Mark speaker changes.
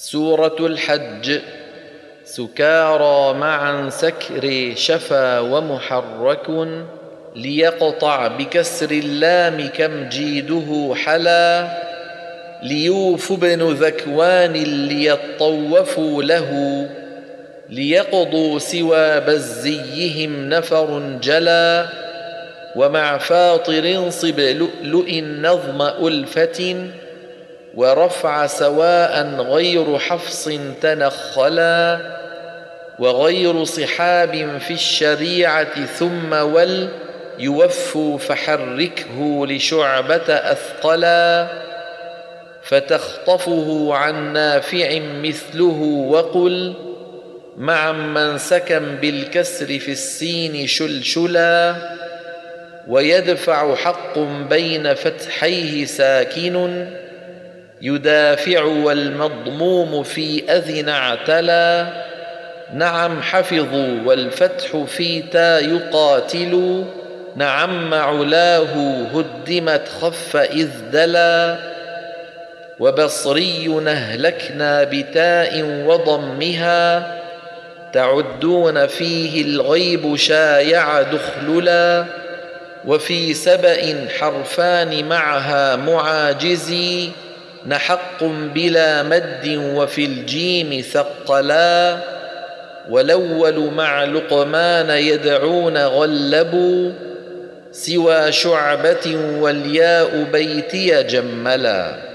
Speaker 1: سورة الحج. سكارى معا سكر شفا ومحرك ليقطع بكسر اللام كم جيده حلا ليوف بن ذكوان ليطوفوا له ليقضوا سوى بزيهم نفر جلا ومع فاطر صب لؤلؤ نظم ألفة ورفع سواء غير حفص تنخلا وغير صحاب في الشريعة ثم ول يوفوا فحركه لشعبة أثقلا فتخطفه عن نافع مثله وقل مع من سكن بالكسر في السين شلشلا ويدفع حق بين فتحيه ساكن يدافع والمضموم في أذن اعتلى. نعم حفظوا والفتح في تا يقاتل. نعم علاه هدمت خف إذ دلا. وبصري نهلكنا بتاء وضمها. تعدون فيه الغيب شايع دخللا. وفي سبأ حرفان معها معاجزي. نحق بلا مد وفي الجيم ثقلا والأول مع لقمان يدعون غلبوا سوى شعبة والياء بيتي جملا